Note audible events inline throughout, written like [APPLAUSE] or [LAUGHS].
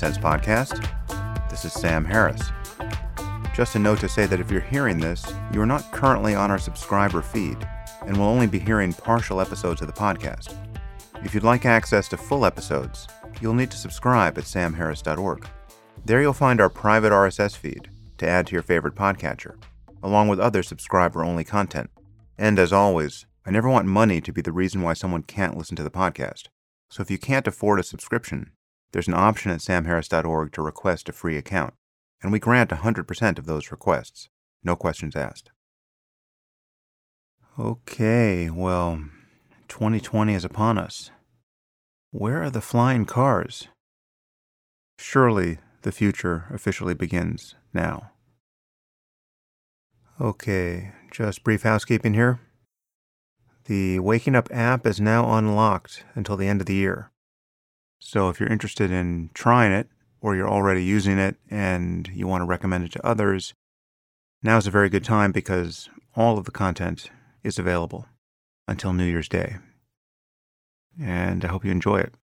Sense podcast. This is Sam Harris. Just a note to say that if you're hearing this, you are not currently on our subscriber feed and will only be hearing partial episodes of the podcast. If you'd like access to full episodes, you'll need to subscribe at samharris.org. There you'll find our private RSS feed to add to your favorite podcatcher, along with other subscriber only content. And as always, I never want money to be the reason why someone can't listen to the podcast. So if you can't afford a subscription, there's an option at samharris.org to request a free account, and we grant 100% of those requests. No questions asked. Okay, well, 2020 is upon us. Where are the flying cars? Surely the future officially begins now. Okay, just brief housekeeping here. The Waking Up app is now unlocked until the end of the year. So if you're interested in trying it, or you're already using it and you want to recommend it to others, now is a very good time because all of the content is available until New Year's Day. And I hope you enjoy it.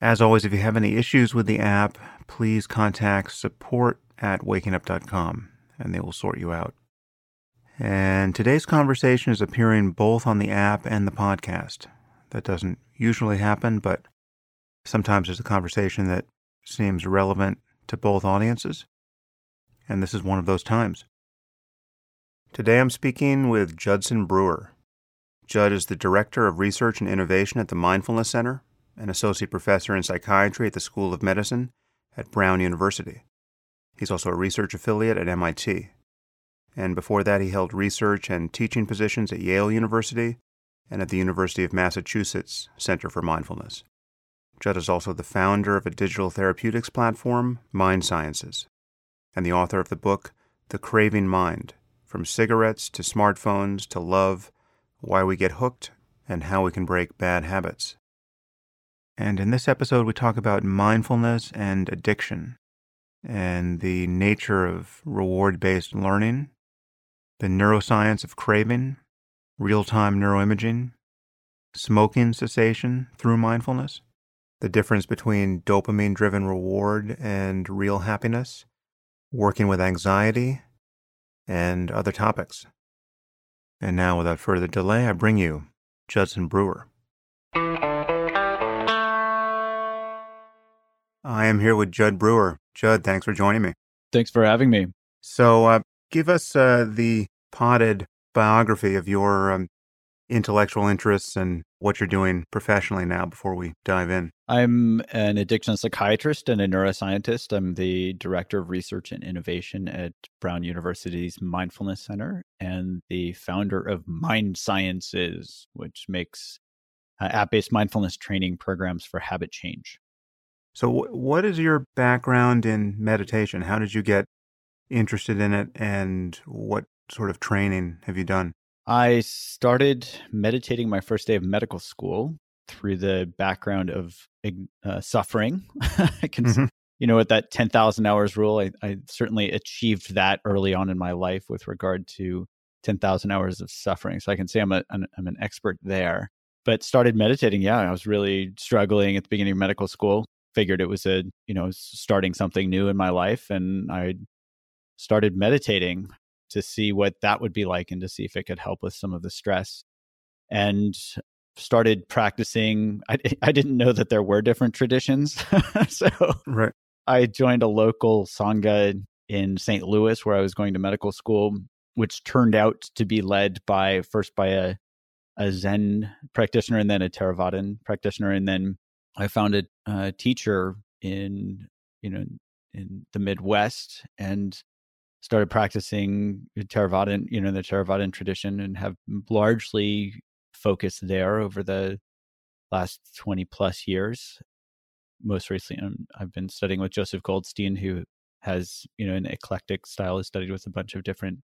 As always, if you have any issues with the app, please contact support at wakingup.com and they will sort you out. And today's conversation is appearing both on the app and the podcast. That doesn't usually happen, but sometimes there's a conversation that seems relevant to both audiences. And this is one of those times. Today I'm speaking with Judson Brewer. Judd is the Director of Research and Innovation at the Mindfulness Center, an Associate Professor in Psychiatry at the School of Medicine at Brown University. He's also a research affiliate at MIT and before that, he held research and teaching positions at Yale University and at the University of Massachusetts Center for Mindfulness. Judd is also the founder of a digital therapeutics platform, Mind Sciences, and the author of the book The Craving Mind From Cigarettes to Smartphones to Love, Why We Get Hooked, and How We Can Break Bad Habits. And in this episode, we talk about mindfulness and addiction and the nature of reward based learning the neuroscience of craving, real time neuroimaging, smoking cessation through mindfulness, the difference between dopamine driven reward and real happiness, working with anxiety, and other topics. And now, without further delay, I bring you Judson Brewer. I am here with Judd Brewer. Judd, thanks for joining me. Thanks for having me. So, uh, give us uh, the potted biography of your um, intellectual interests and what you're doing professionally now before we dive in. I'm an addiction psychiatrist and a neuroscientist. I'm the director of research and innovation at Brown University's Mindfulness Center and the founder of Mind Sciences, which makes uh, app based mindfulness training programs for habit change. So, w- what is your background in meditation? How did you get interested in it, and what sort of training have you done? I started meditating my first day of medical school through the background of uh, suffering. [LAUGHS] I can, mm-hmm. you know, with that 10,000 hours rule, I, I, certainly achieved that early on in my life with regard to 10,000 hours of suffering. So I can say I'm, a, an, I'm an expert there. But started meditating, yeah, I was really struggling at the beginning of medical school. Figured it was a, you know, starting something new in my life. And I started meditating to see what that would be like and to see if it could help with some of the stress. And started practicing. I, I didn't know that there were different traditions. [LAUGHS] so right. I joined a local Sangha in St. Louis where I was going to medical school, which turned out to be led by first by a, a Zen practitioner and then a Theravadan practitioner. And then I found a, a teacher in, you know, in the Midwest and started practicing Theravada, you know, the Theravada tradition and have largely focused there over the last 20 plus years. Most recently, um, I've been studying with Joseph Goldstein, who has, you know, an eclectic style, has studied with a bunch of different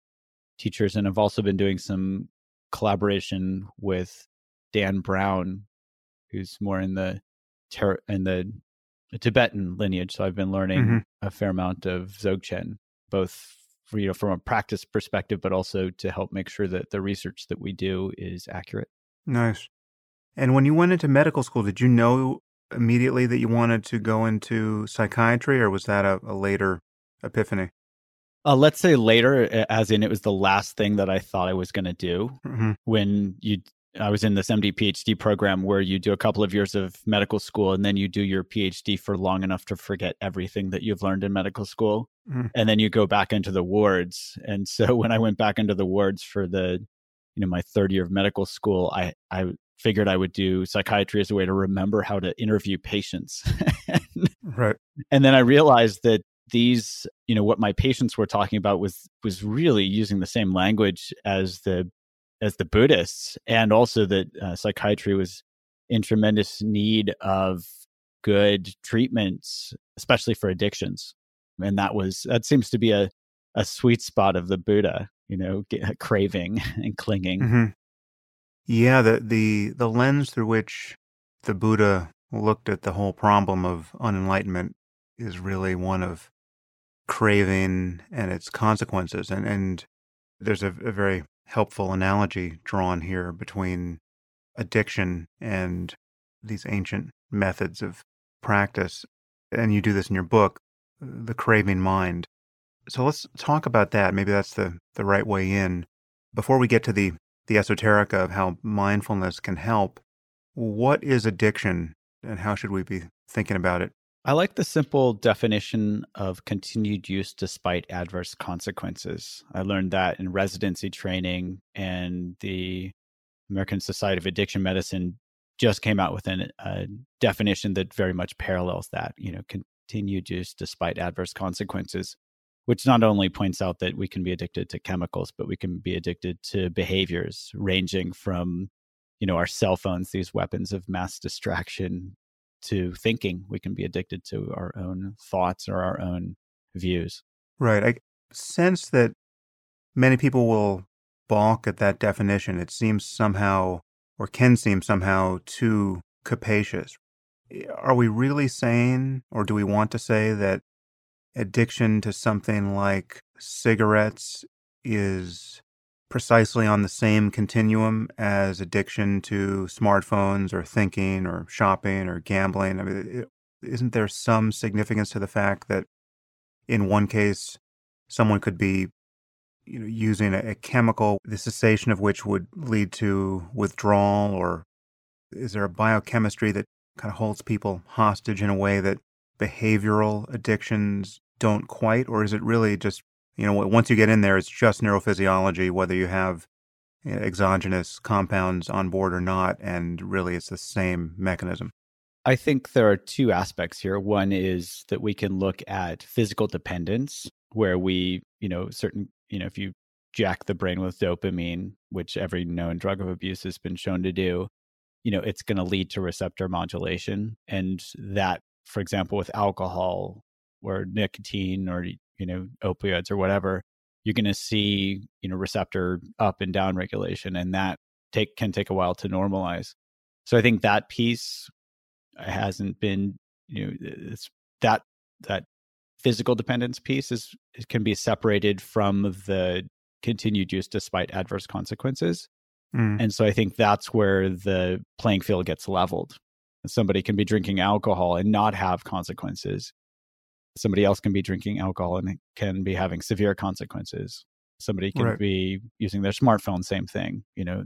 teachers. And I've also been doing some collaboration with Dan Brown, who's more in the ter- in the Tibetan lineage. So I've been learning mm-hmm. a fair amount of Dzogchen, both for, you know from a practice perspective but also to help make sure that the research that we do is accurate nice and when you went into medical school did you know immediately that you wanted to go into psychiatry, or was that a, a later epiphany? Uh, let's say later, as in it was the last thing that I thought I was going to do. Mm-hmm. When you, I was in this MD PhD program where you do a couple of years of medical school and then you do your PhD for long enough to forget everything that you've learned in medical school. Mm-hmm. And then you go back into the wards. And so [LAUGHS] when I went back into the wards for the, you know, my third year of medical school, I, I figured I would do psychiatry as a way to remember how to interview patients. [LAUGHS] right. And then I realized that these you know what my patients were talking about was was really using the same language as the as the buddhists and also that uh, psychiatry was in tremendous need of good treatments especially for addictions and that was that seems to be a a sweet spot of the buddha you know [LAUGHS] craving and clinging mm-hmm. yeah the the the lens through which the buddha looked at the whole problem of unenlightenment is really one of craving and its consequences. And, and there's a, a very helpful analogy drawn here between addiction and these ancient methods of practice. And you do this in your book, The Craving Mind. So let's talk about that. Maybe that's the, the right way in. Before we get to the, the esoterica of how mindfulness can help, what is addiction and how should we be thinking about it? I like the simple definition of continued use despite adverse consequences. I learned that in residency training, and the American Society of Addiction Medicine just came out with an, a definition that very much parallels that. You know, continued use despite adverse consequences, which not only points out that we can be addicted to chemicals, but we can be addicted to behaviors ranging from you know our cell phones these weapons of mass distraction to thinking. We can be addicted to our own thoughts or our own views. Right. I sense that many people will balk at that definition. It seems somehow, or can seem somehow, too capacious. Eh, are we really saying, or do we want to say, that addiction to something like cigarettes is precisely on the same continuum as addiction to smartphones or thinking or shopping or gambling? I mean, is not there some significance to the fact that in one case, someone could be you know, using a, a chemical, the cessation of which would lead to withdrawal, or is there a biochemistry that kind of holds people hostage in a way that behavioral addictions don't quite, or is it really just you know, once you get in there, it's just neurophysiology, whether you have exogenous compounds on board or not. And really, it's the same mechanism. I think there are two aspects here. One is that we can look at physical dependence, where we, you know, certain, you know, if you jack the brain with dopamine, which every known drug of abuse has been shown to do, you know, it's going to lead to receptor modulation. And that, for example, with alcohol or nicotine or you know opioids or whatever you're going to see you know receptor up and down regulation and that take can take a while to normalize. So i think that piece hasn't been you know it's that that physical dependence piece is can be separated from the continued use despite adverse consequences. Mm. and so i think that's where the playing field gets leveled. Somebody can be drinking alcohol and not have consequences somebody else can be drinking alcohol and it can be having severe consequences. Somebody can right. be using their smartphone same thing you know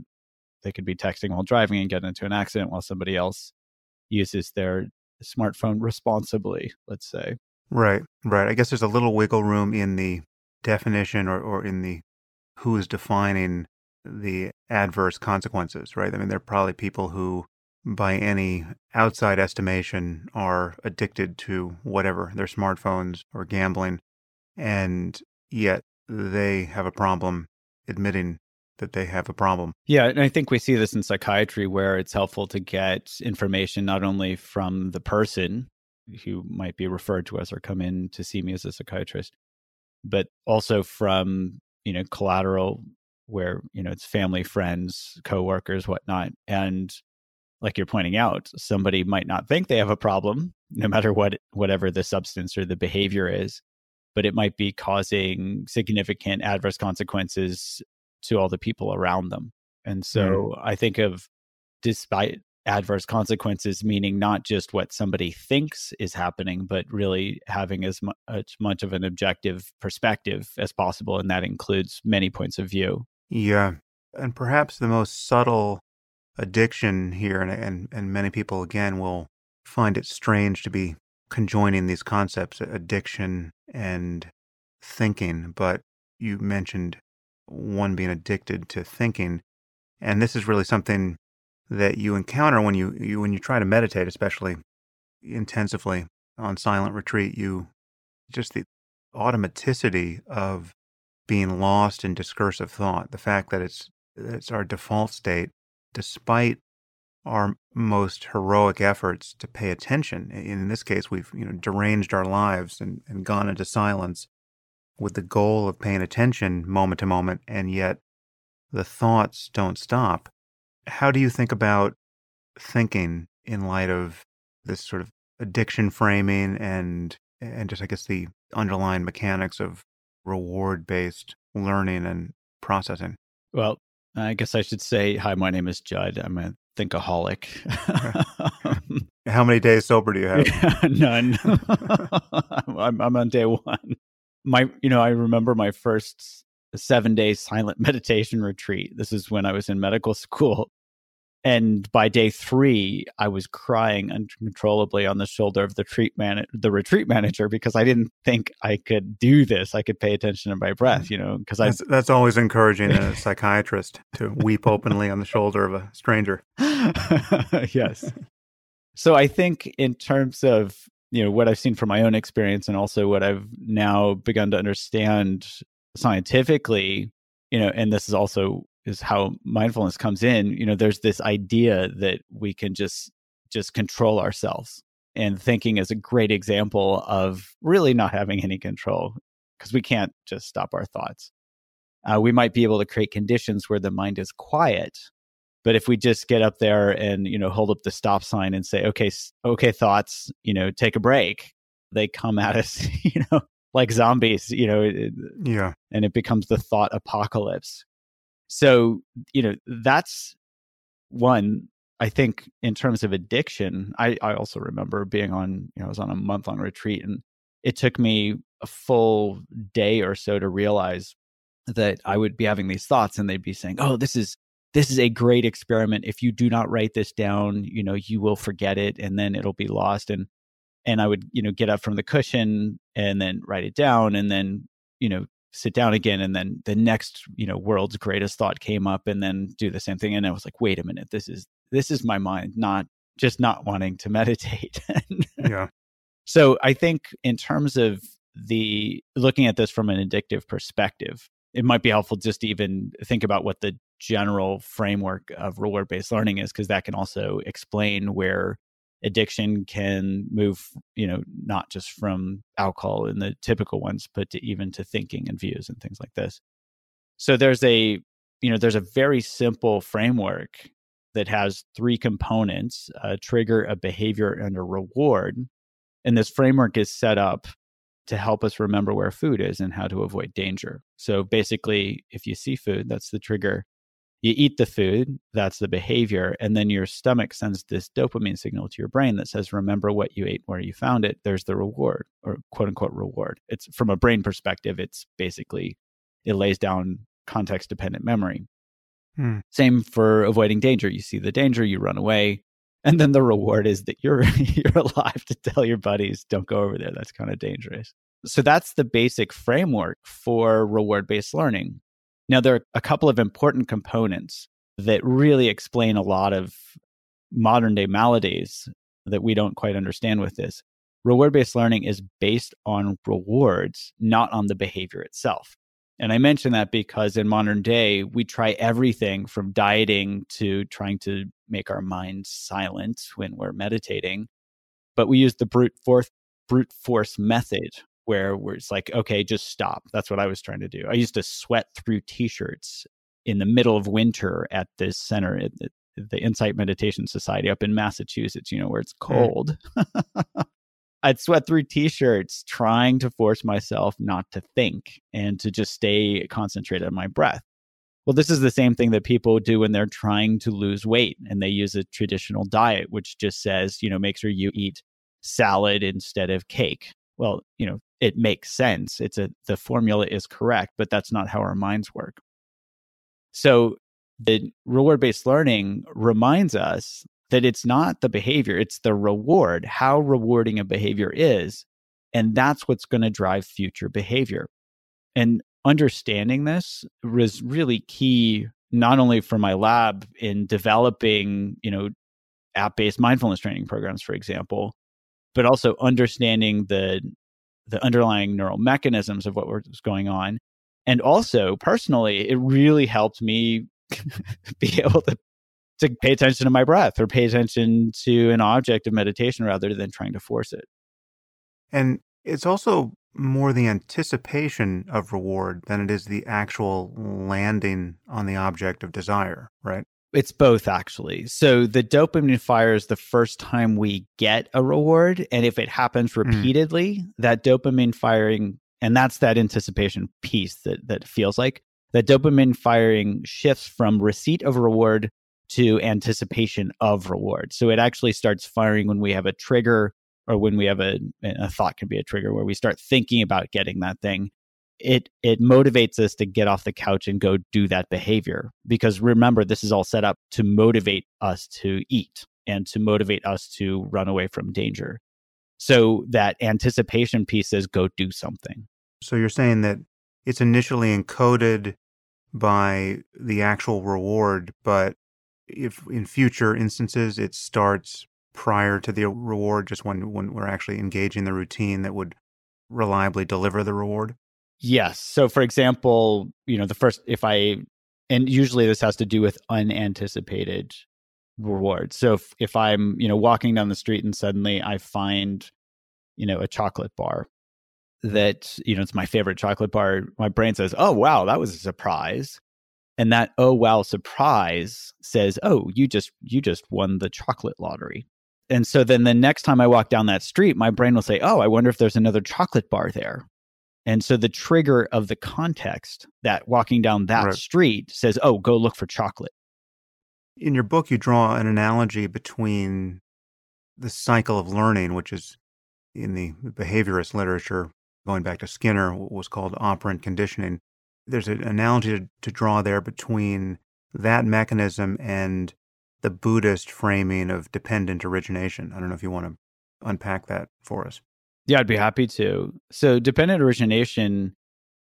they could be texting while driving and get into an accident while somebody else uses their smartphone responsibly let's say. Right right. I guess there's a little wiggle room in the definition or, or in the who is defining the adverse consequences right? I mean there are probably people who by any outside estimation, are addicted to whatever, their smartphones or gambling, and yet they have a problem admitting that they have a problem. Yeah, and I think we see this in psychiatry where it's helpful to get information not only from the person who might be referred to us or come in to see me as a psychiatrist, but also from, you know, collateral where, you know, it's family, friends, coworkers, whatnot. And like you're pointing out, somebody might not think they have a problem, no matter what whatever the substance or the behavior is, but it might be causing significant adverse consequences to all the people around them. And so mm. I think of despite adverse consequences, meaning not just what somebody thinks is happening, but really having as much, much of an objective perspective as possible. And that includes many points of view. Yeah. And perhaps the most subtle addiction here, and, and, and many people, again, will find it strange to be conjoining these concepts addiction and thinking. But you mentioned one being addicted to thinking. And this is really something that you encounter when you, you when you try to meditate, especially intensively on silent retreat. You just the automaticity of being lost in discursive thought, the fact that it's it's our default state, despite our most heroic efforts to pay attention. In this case, we've you know deranged our lives and, and gone into silence with the goal of paying attention moment to moment, and yet the thoughts don't stop. How do you think about thinking in light of this sort of addiction framing and and just I guess the underlying mechanics of reward based learning and processing? Well, I guess I should say, hi, my name is Judd. I'm a thinkaholic. [LAUGHS] How many days sober do you have? [LAUGHS] None. [LAUGHS] I'm, I'm on day one. My, you know, I remember my first seven day silent meditation retreat. This is when I was in medical school. And by day three, I was crying uncontrollably on the shoulder of the treat man- the retreat manager because I didn't think I could do this. I could pay attention to my breath, you know, because that's, that's always encouraging a psychiatrist to weep openly on the shoulder of a stranger. [LAUGHS] yes. So I think in terms of you know what I've seen from my own experience and also what I've now begun to understand scientifically, you know, and this is also is how mindfulness comes in you know there's this idea that we can just just control ourselves. And thinking is a great example of really not having any control because we can't just stop our thoughts. Uh, we might be able to create conditions where the mind is quiet but if we just get up there and you know hold up the stop sign and say okay okay thoughts you know take a break they come at us [LAUGHS] you know like zombies you know yeah. and it becomes the thought apocalypse so, you know, that's one. I think in terms of addiction, I, I also remember being on, you know, I was on a month long retreat and it took me a full day or so to realize that I would be having these thoughts and they'd be saying, Oh, this is this is a great experiment. If you do not write this down, you know, you will forget it and then it'll be lost. And and I would, you know, get up from the cushion and then write it down and then, you know, sit down again and then the next you know world's greatest thought came up and then do the same thing and i was like wait a minute this is this is my mind not just not wanting to [LAUGHS] meditate. Yeah. So i think in terms of the looking at this from an addictive perspective it might be helpful just to even think about what the general framework of reward based learning is because that can also explain where addiction can move you know not just from alcohol and the typical ones but to even to thinking and views and things like this. So there's a you know there's a very simple framework that has three components a trigger a behavior and a reward and this framework is set up to help us remember where food is and how to avoid danger. So basically if you see food that's the trigger you eat the food, that's the behavior, and then your stomach sends this dopamine signal to your brain that says, remember what you ate, where you found it. There's the reward or quote unquote reward. It's from a brain perspective, it's basically, it lays down context dependent memory. Hmm. Same for avoiding danger. You see the danger, you run away. And then the reward is that you're [LAUGHS] you're alive to tell your buddies, don't go over there. That's kind of dangerous. So that's the basic framework for reward based learning. Now, there are a couple of important components that really explain a lot of modern day maladies that we don't quite understand with this. Reward based learning is based on rewards, not on the behavior itself. And I mention that because in modern day, we try everything from dieting to trying to make our minds silent when we're meditating. But we use the brute force, brute force method, where, where it's like, okay, just stop. That's what I was trying to do. I used to sweat through t-shirts in the middle of winter at this center, at the, the Insight Meditation Society up in Massachusetts, you know, where it's hmm. cold. Mm. [LAUGHS] I'd sweat through t-shirts trying to force myself not to think and to just stay concentrated on my breath. Well, this is the same thing that people do when they're trying to lose weight and they use a traditional diet, which just says, you know, make sure you eat salad instead of cake. Well, you know, it makes sense. It's a the formula is correct, but that's not how our minds work. So the reward based learning reminds us that it's not the behavior, it's the reward, how rewarding a behavior is. And that's what's going to drive future behavior. And understanding this was really key, not only for my lab in developing, you know, app based mindfulness training programs, for example, but also understanding the the underlying neural mechanisms of what was going on. And also personally, it really helped me [LAUGHS] be able to to pay attention to my breath or pay attention to an object of meditation rather than trying to force it. And it's also more the anticipation of reward than it is the actual landing on the object of desire, right? It's both actually. So the dopamine fires the first time we get a reward. And if it happens hmm. repeatedly, mm. that dopamine firing, and that's that anticipation piece that, that feels like that dopamine firing shifts from receipt of reward to anticipation of reward. So it actually starts firing when we have a trigger or when we have a, a thought can be a trigger where we start thinking about getting that thing. It it motivates us to get off the couch and go do that behavior because remember this is all set up to motivate us to eat and to motivate us to run away from danger. So that anticipation piece says go do something. So you're saying that it's initially encoded by the actual reward, but if in future instances it starts prior to the reward, just when, when we're actually engaging the routine that would reliably deliver the reward? Yes. So, for example, you know, the first, if I, and usually this has to do with unanticipated rewards. So, if, if I'm, you know, walking down the street and suddenly I find, you know, a chocolate bar that, you know, it's my favorite chocolate bar, my brain says, oh, wow, that was a surprise and that oh wow surprise says oh you just you just won the chocolate lottery and so then the next time i walk down that street my brain will say oh i wonder if there's another chocolate bar there and so the trigger of the context that walking down that right. street says oh go look for chocolate in your book you draw an analogy between the cycle of learning which is in the behaviorist literature going back to skinner what was called operant conditioning there's an analogy to, to draw there between that mechanism and the Buddhist framing of dependent origination. I don't know if you want to unpack that for us. Yeah, I'd be happy to. So, dependent origination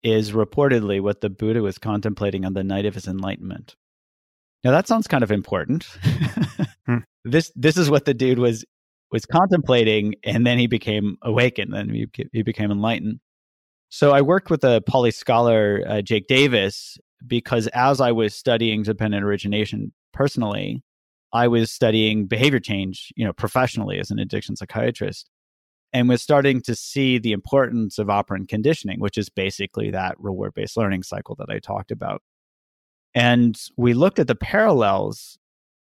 is reportedly what the Buddha was contemplating on the night of his enlightenment. Now, that sounds kind of important. hmm. [LAUGHS] This this is what the dude was was contemplating, and then he became awakened, and he, he became enlightened. So I worked with a Pali scholar, uh, Jake Davis, because as I was studying dependent origination personally, I was studying behavior change, you know, professionally as an addiction psychiatrist, and was starting to see the importance of operant conditioning, which is basically that reward based learning cycle that I talked about. And we looked at the parallels,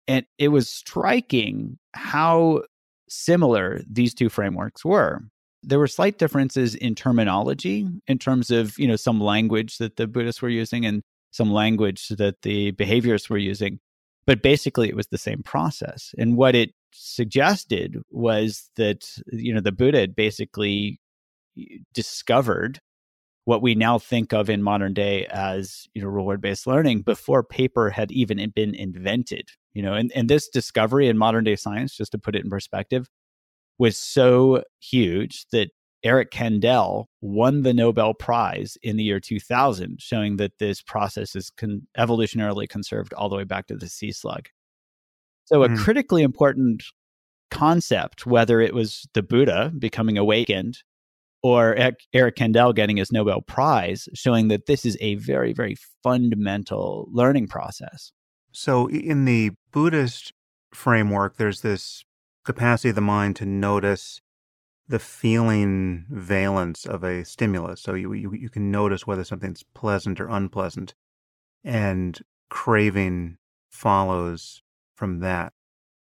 and it was striking how similar these two frameworks were there were slight differences in terminology in terms of you know some language that the buddhists were using and some language that the behaviorists were using but basically it was the same process and what it suggested was that you know the buddha had basically discovered what we now think of in modern day as you know reward based learning before paper had even been invented you know and, and this discovery in modern day science just to put it in perspective was so huge that Eric Kandel won the Nobel Prize in the year 2000, showing that this process is con- evolutionarily conserved all the way back to the sea slug. So, a mm. critically important concept, whether it was the Buddha becoming awakened or Eric Kandel getting his Nobel Prize, showing that this is a very, very fundamental learning process. So, in the Buddhist framework, there's this capacity of the mind to notice the feeling valence of a stimulus. So you, you, you can notice whether something's pleasant or unpleasant, and craving follows from that.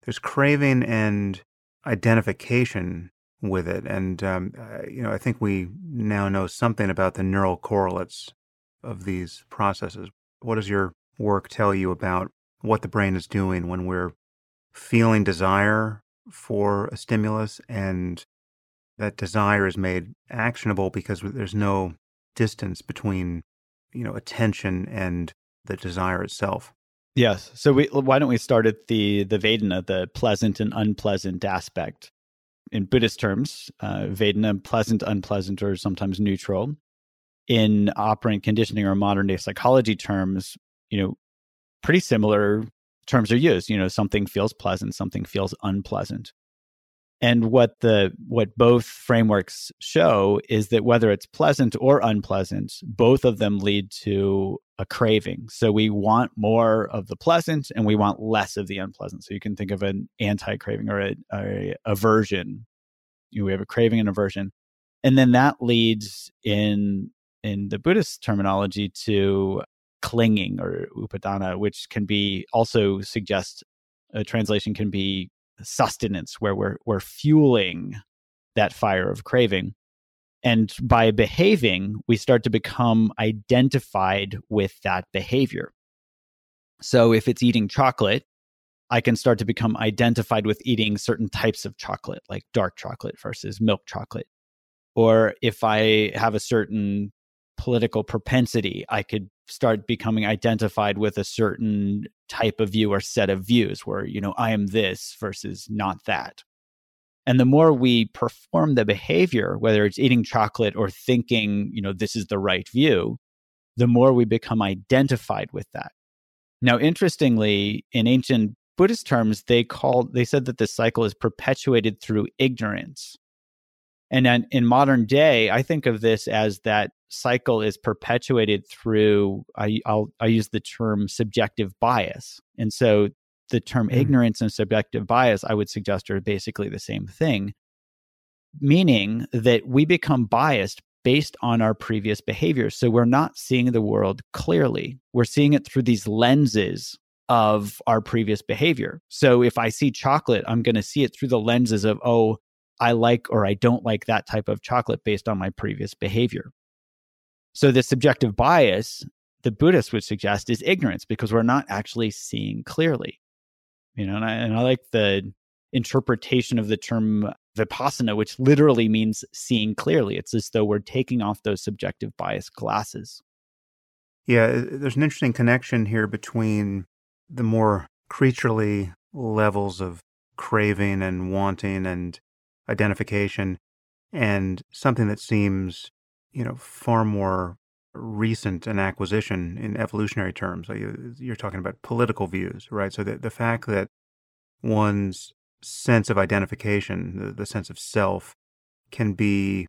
There's craving and identification with it, and um, you know I think we now know something about the neural correlates of these processes. What is your work tell you about what the brain is doing when we're feeling desire for a stimulus and that desire is made actionable because there's no distance between you know attention and the desire itself yes. So we, why don't we start at the the vedana the pleasant and unpleasant aspect? In buddhist terms uh, vedana pleasant unpleasant or sometimes neutral. In operant conditioning or modern day psychology terms you know pretty similar terms are used. You know something feels pleasant something feels unpleasant and what the what both frameworks show is that whether it's pleasant or unpleasant both of them lead to a craving. So we want more of the pleasant and we want less of the unpleasant. So you can think of an anti-craving or a, a aversion. You know, we have a craving and aversion. And then that leads in in the buddhist terminology to clinging or upadana which can be also suggest a translation can be sustenance where we're we're fueling that fire of craving. And by behaving we start to become identified with that behavior. So if it's eating chocolate i can start to become identified with eating certain types of chocolate like dark chocolate versus milk chocolate. Or if i have a certain political propensity i could start becoming identified with a certain type of view or set of views where, you know, I am this versus not that. And the more we perform the behavior, whether it's eating chocolate or thinking, you know, this is the right view, the more we become identified with that. Now, interestingly, in ancient Buddhist terms, they called they said that the cycle is perpetuated through ignorance. And then in modern day, I think of this as that cycle is perpetuated through I, will I use the term subjective bias, and so the term mm. ignorance and subjective bias I would suggest are basically the same thing, meaning that we become biased based on our previous behaviors. So we're not seeing the world clearly. We're seeing it through these lenses of our previous behavior. So if I see chocolate, I'm going to see it through the lenses of, oh, I like or I don't like that type of chocolate based on my previous behavior. So the subjective bias the Buddhists would suggest is ignorance because we're not actually seeing clearly. You know, and I, and I like the interpretation of the term vipassana, which literally means seeing clearly. It's as though we're taking off those subjective bias glasses. Yeah, there's an interesting connection here between the more creaturely levels of craving and wanting and identification and something that seems you know, far more recent an acquisition in evolutionary terms. Uh, you're talking about political views, right? So the, the fact that one's sense of identification, the, the sense of self, can be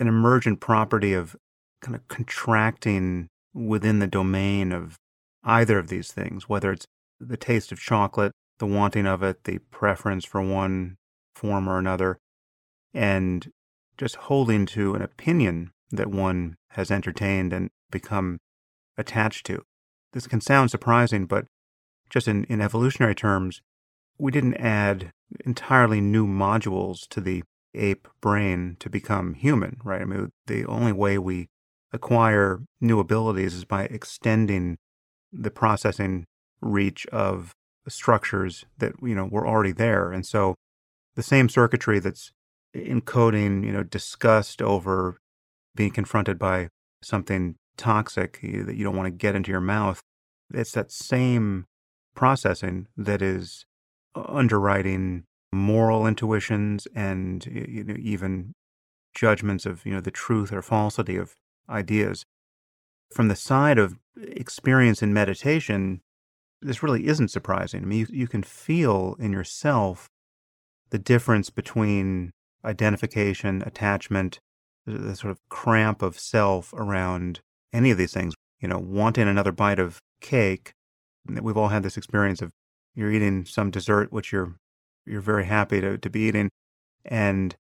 an emergent property of kind of contracting within the domain of either of these things, whether it's the taste of chocolate, the wanting of it, the preference for one form or another, and just holding to an opinion that one has entertained and become attached to. This can sound surprising, but just in, in evolutionary terms, we didn't add entirely new modules to the ape brain to become human, right? I mean, the only way we acquire new abilities is by extending the processing reach of structures that, you know, were already there. And so the same circuitry that's encoding, you know, disgust over being confronted by something toxic that you don't want to get into your mouth, it's that same processing that is uh, underwriting moral intuitions and you know, even judgments of you know the truth or falsity of ideas. From the side of experience in meditation, this really isn't surprising. I mean, you, you can feel in yourself the difference between identification, attachment, the sort of cramp of self around any of these things. You know, wanting another bite of cake. We've all had this experience of you're eating some dessert which you're you're very happy to, to be eating, and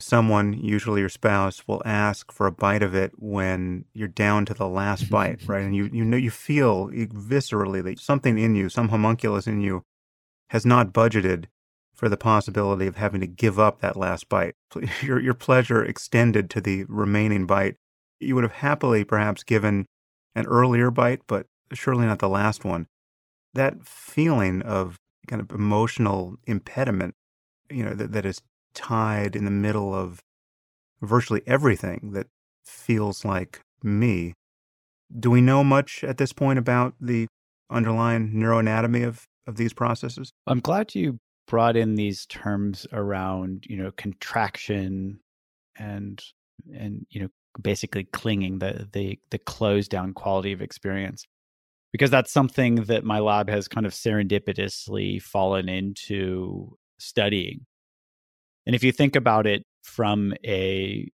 someone, usually your spouse, will ask for a bite of it when you're down to the last bite, [LAUGHS] right? And you you know you feel viscerally that something in you, some homunculus in you, has not budgeted for the possibility of having to give up that last bite. [LAUGHS] Your, your pleasure extended to the remaining bite. You would have happily perhaps given an earlier bite, but surely not the last one. That feeling of kind of emotional impediment, you know, that, that is tied in the middle of virtually everything that feels like me. Do we know much at this point about the underlying neuroanatomy of, of these processes? I'm glad you brought in these terms around, you know, contraction and and you know basically clinging the the the closed down quality of experience because that's something that my lab has kind of serendipitously fallen into studying. And if you think about it from a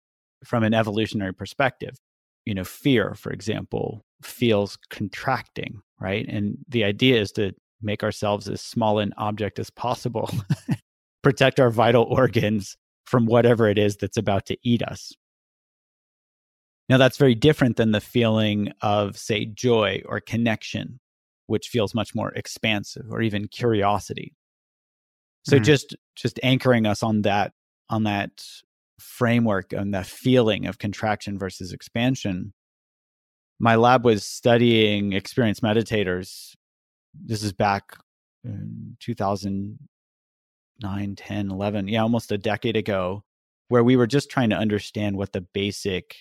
from an evolutionary perspective you know fear for example feels contracting right? And the idea is to make ourselves as small an object as possible [LAUGHS] protect our vital organs from whatever it is that's about to eat us now, that's very different than the feeling of, say, joy or connection, which feels much more expansive, or even curiosity. So mm-hmm. just just anchoring us on that on that framework and that feeling of contraction versus expansion. My lab was studying experienced meditators. This is back in 2009, 10, 11, yeah, almost a decade ago, where we were just trying to understand what the basic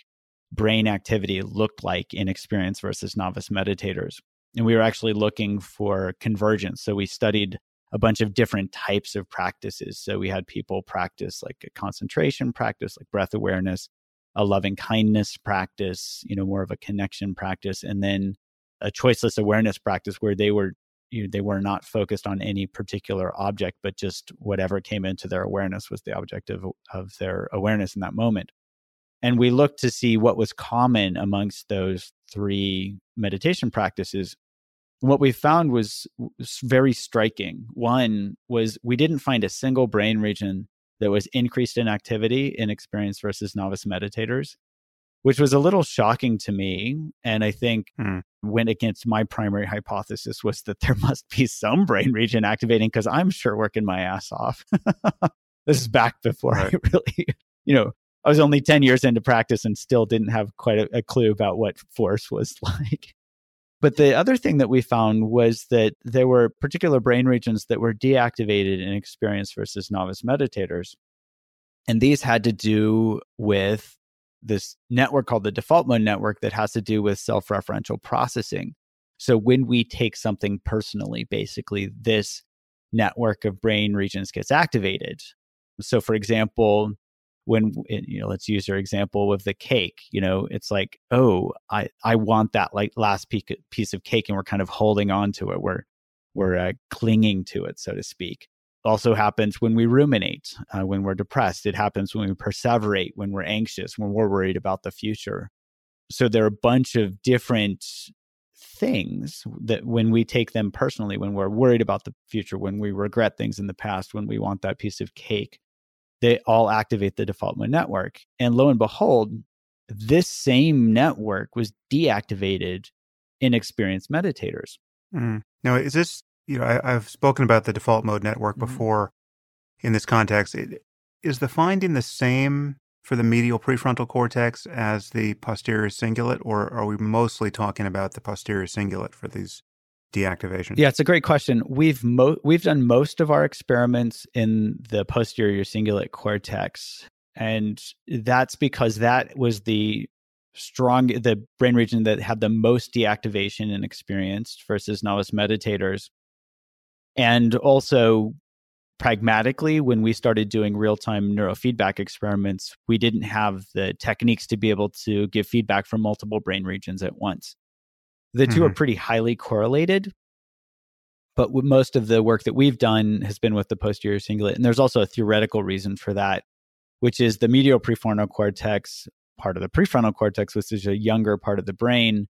brain activity looked like in experienced versus novice meditators. And we were actually looking for convergence. So we studied a bunch of different types of practices. So we had people practice like a concentration practice, like breath awareness, a loving kindness practice, you know, more of a connection practice, and then a choiceless awareness practice where they were you they were not focused on any particular object, but just whatever came into their awareness was the object of, of their awareness in that moment. And we looked to see what was common amongst those three meditation practices. What we found was very striking. One was we didn't find a single brain region that was increased in activity in experienced versus novice meditators, which was a little shocking to me. And I think hmm. went against my primary hypothesis was that there [LAUGHS] must be some brain region activating because I'm sure working my ass off. [LAUGHS] this is back before right. I [LAUGHS] really, you know, I was only 10 years into practice and still didn't have quite a, a clue about what force was like. But the other thing that we found was that there were particular brain regions that were deactivated in experienced versus novice meditators. And these had to do with this network called the default mode network that has to do with self referential processing. So when we take something personally, basically, this network of brain regions gets activated. So, for example, when you know let's use your example with the cake you know it's like oh i i want that like last piece of cake and we're kind of holding on to it we're we're uh, clinging to it so to speak also happens when we ruminate uh, when we're depressed it happens when we perseverate when we're anxious when we're worried about the future so there are a bunch of different things that when we take them personally when we're worried about the future when we regret things in the past when we want that piece of cake they all activate the default mode network. And lo and behold, this same network was deactivated in experienced meditators. Mm. Now, is this, you know, I, have spoken about the default mode network mm-hmm. before in this context. It, is the finding the same for the medial prefrontal cortex as the posterior cingulate, or are we mostly talking about the posterior cingulate for these deactivation? Yeah, it's a great question. We've mo- we've done most of our experiments in the posterior cingulate cortex, and that's because that was the strong the brain region that had the most deactivation and experienced versus novice meditators. And also pragmatically when we started doing real-time neurofeedback experiments, we didn't have the techniques to be able to give feedback from multiple brain regions at once. The 2 mm-hmm. are pretty highly correlated. But most of the work that we've done has been with the posterior cingulate. And there's also a theoretical reason for that, which is the medial prefrontal cortex, part of the prefrontal cortex, which is a younger part of the brain,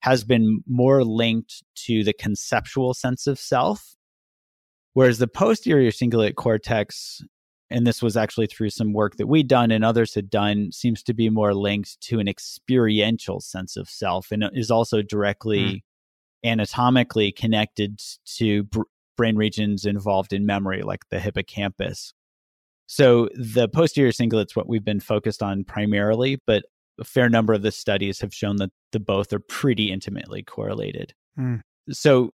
has been more linked to the conceptual sense of self. Whereas the posterior cingulate cortex and this was actually through some work that we'd done and others had done, seems to be more linked to an experiential sense of self and is also directly mm. anatomically connected to br- brain regions involved in memory, like the hippocampus. So the posterior cingulate's what we've been focused on primarily, but a fair number of the studies have shown that the both are pretty intimately correlated. Mm. So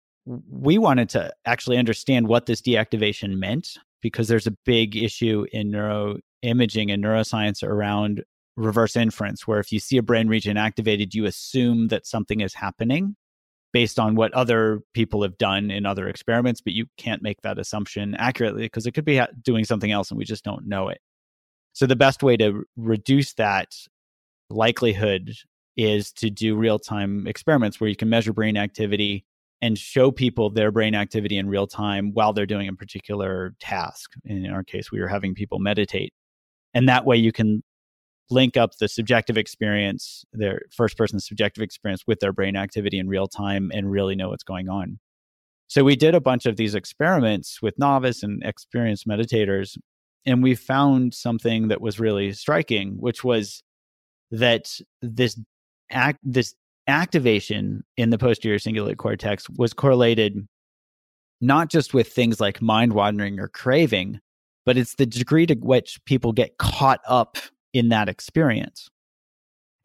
we wanted to actually understand what this deactivation meant because there's a big issue in neuroimaging and neuroscience around reverse inference, where if you see a brain region activated, you assume that something is happening based on what other people have done in other experiments, but you can't make that assumption accurately because it could be doing something else and we just don't know it. So the best way to reduce that likelihood is to do real time experiments where you can measure brain activity and show people their brain activity in real time while they're doing a particular task. In our case, we were having people meditate. And that way you can link up the subjective experience, their first person subjective experience with their brain activity in real time and really know what's going on. So we did a bunch of these experiments with novice and experienced meditators, and we found something that was really striking, which was that this act this activation in the posterior cingulate cortex was correlated not just with things like mind wandering or craving, but it's the degree to which people get caught up in that experience.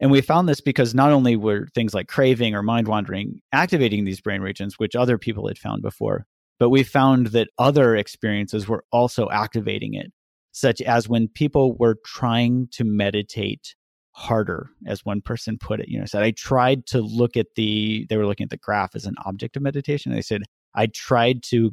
And we found this because not only were things like craving or mind wandering activating these brain regions, which other people had found before, but we found that other experiences were also activating it, such as when people were trying to meditate harder, as one person put it. You know, said, I tried to look at the, they were looking at the graph as an object of meditation. They said, I tried to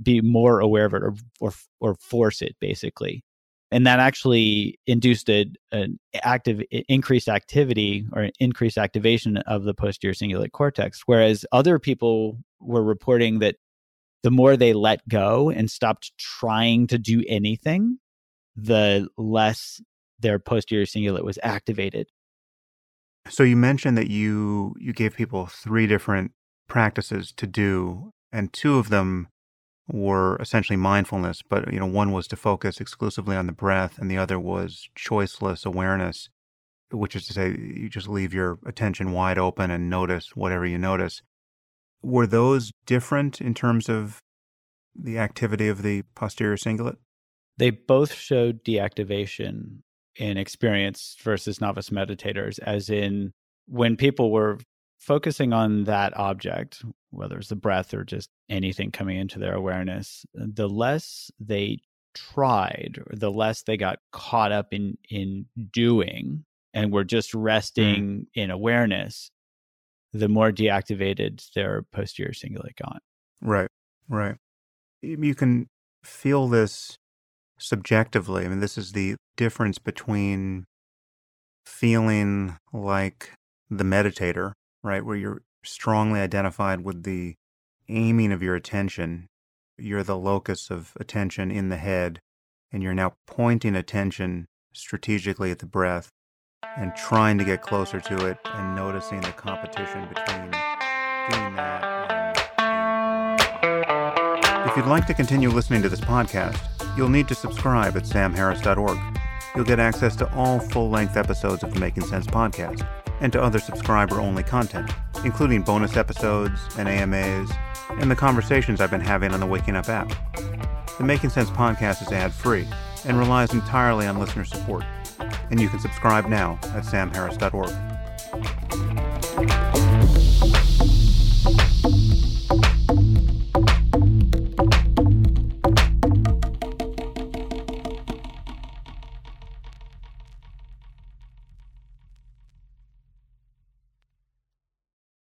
be more aware of it or, or, or force it basically and that actually induced a, an active increased activity or increased activation of the posterior cingulate cortex whereas other people were reporting that the more they let go and stopped trying to do anything the less their posterior cingulate was activated so you mentioned that you you gave people three different practices to do and two of them were essentially mindfulness, but you know, one was to focus exclusively on the breath, and the other was choiceless awareness, which is to say, you just leave your attention wide open and notice whatever you notice. Were those different in terms of the activity of the posterior cingulate? They both showed deactivation in experience versus novice meditators, as in when people were focusing on that object, whether it's the breath or just anything coming into their awareness, the less they tried, or the less they got caught up in in doing and were just mm. resting mm. in awareness, the more deactivated their posterior cingulate got. Right, right. You can feel this subjectively. I mean, this is the difference between feeling like the meditator right? Where you're strongly identified with the aiming of your attention. You're the locus of attention in the head, and you're now pointing attention strategically at the breath and trying to get closer to it and noticing the competition between doing that. If you'd like to continue listening to this podcast, you'll need to subscribe at samharris.org. You'll get access to all full length episodes of the Making Sense podcast and to other subscriber only content, including bonus episodes and AMAs, and the conversations I've been having on the Waking Up app. The Making Sense podcast is ad free and relies entirely on listener support, and you can subscribe now at samharris.org.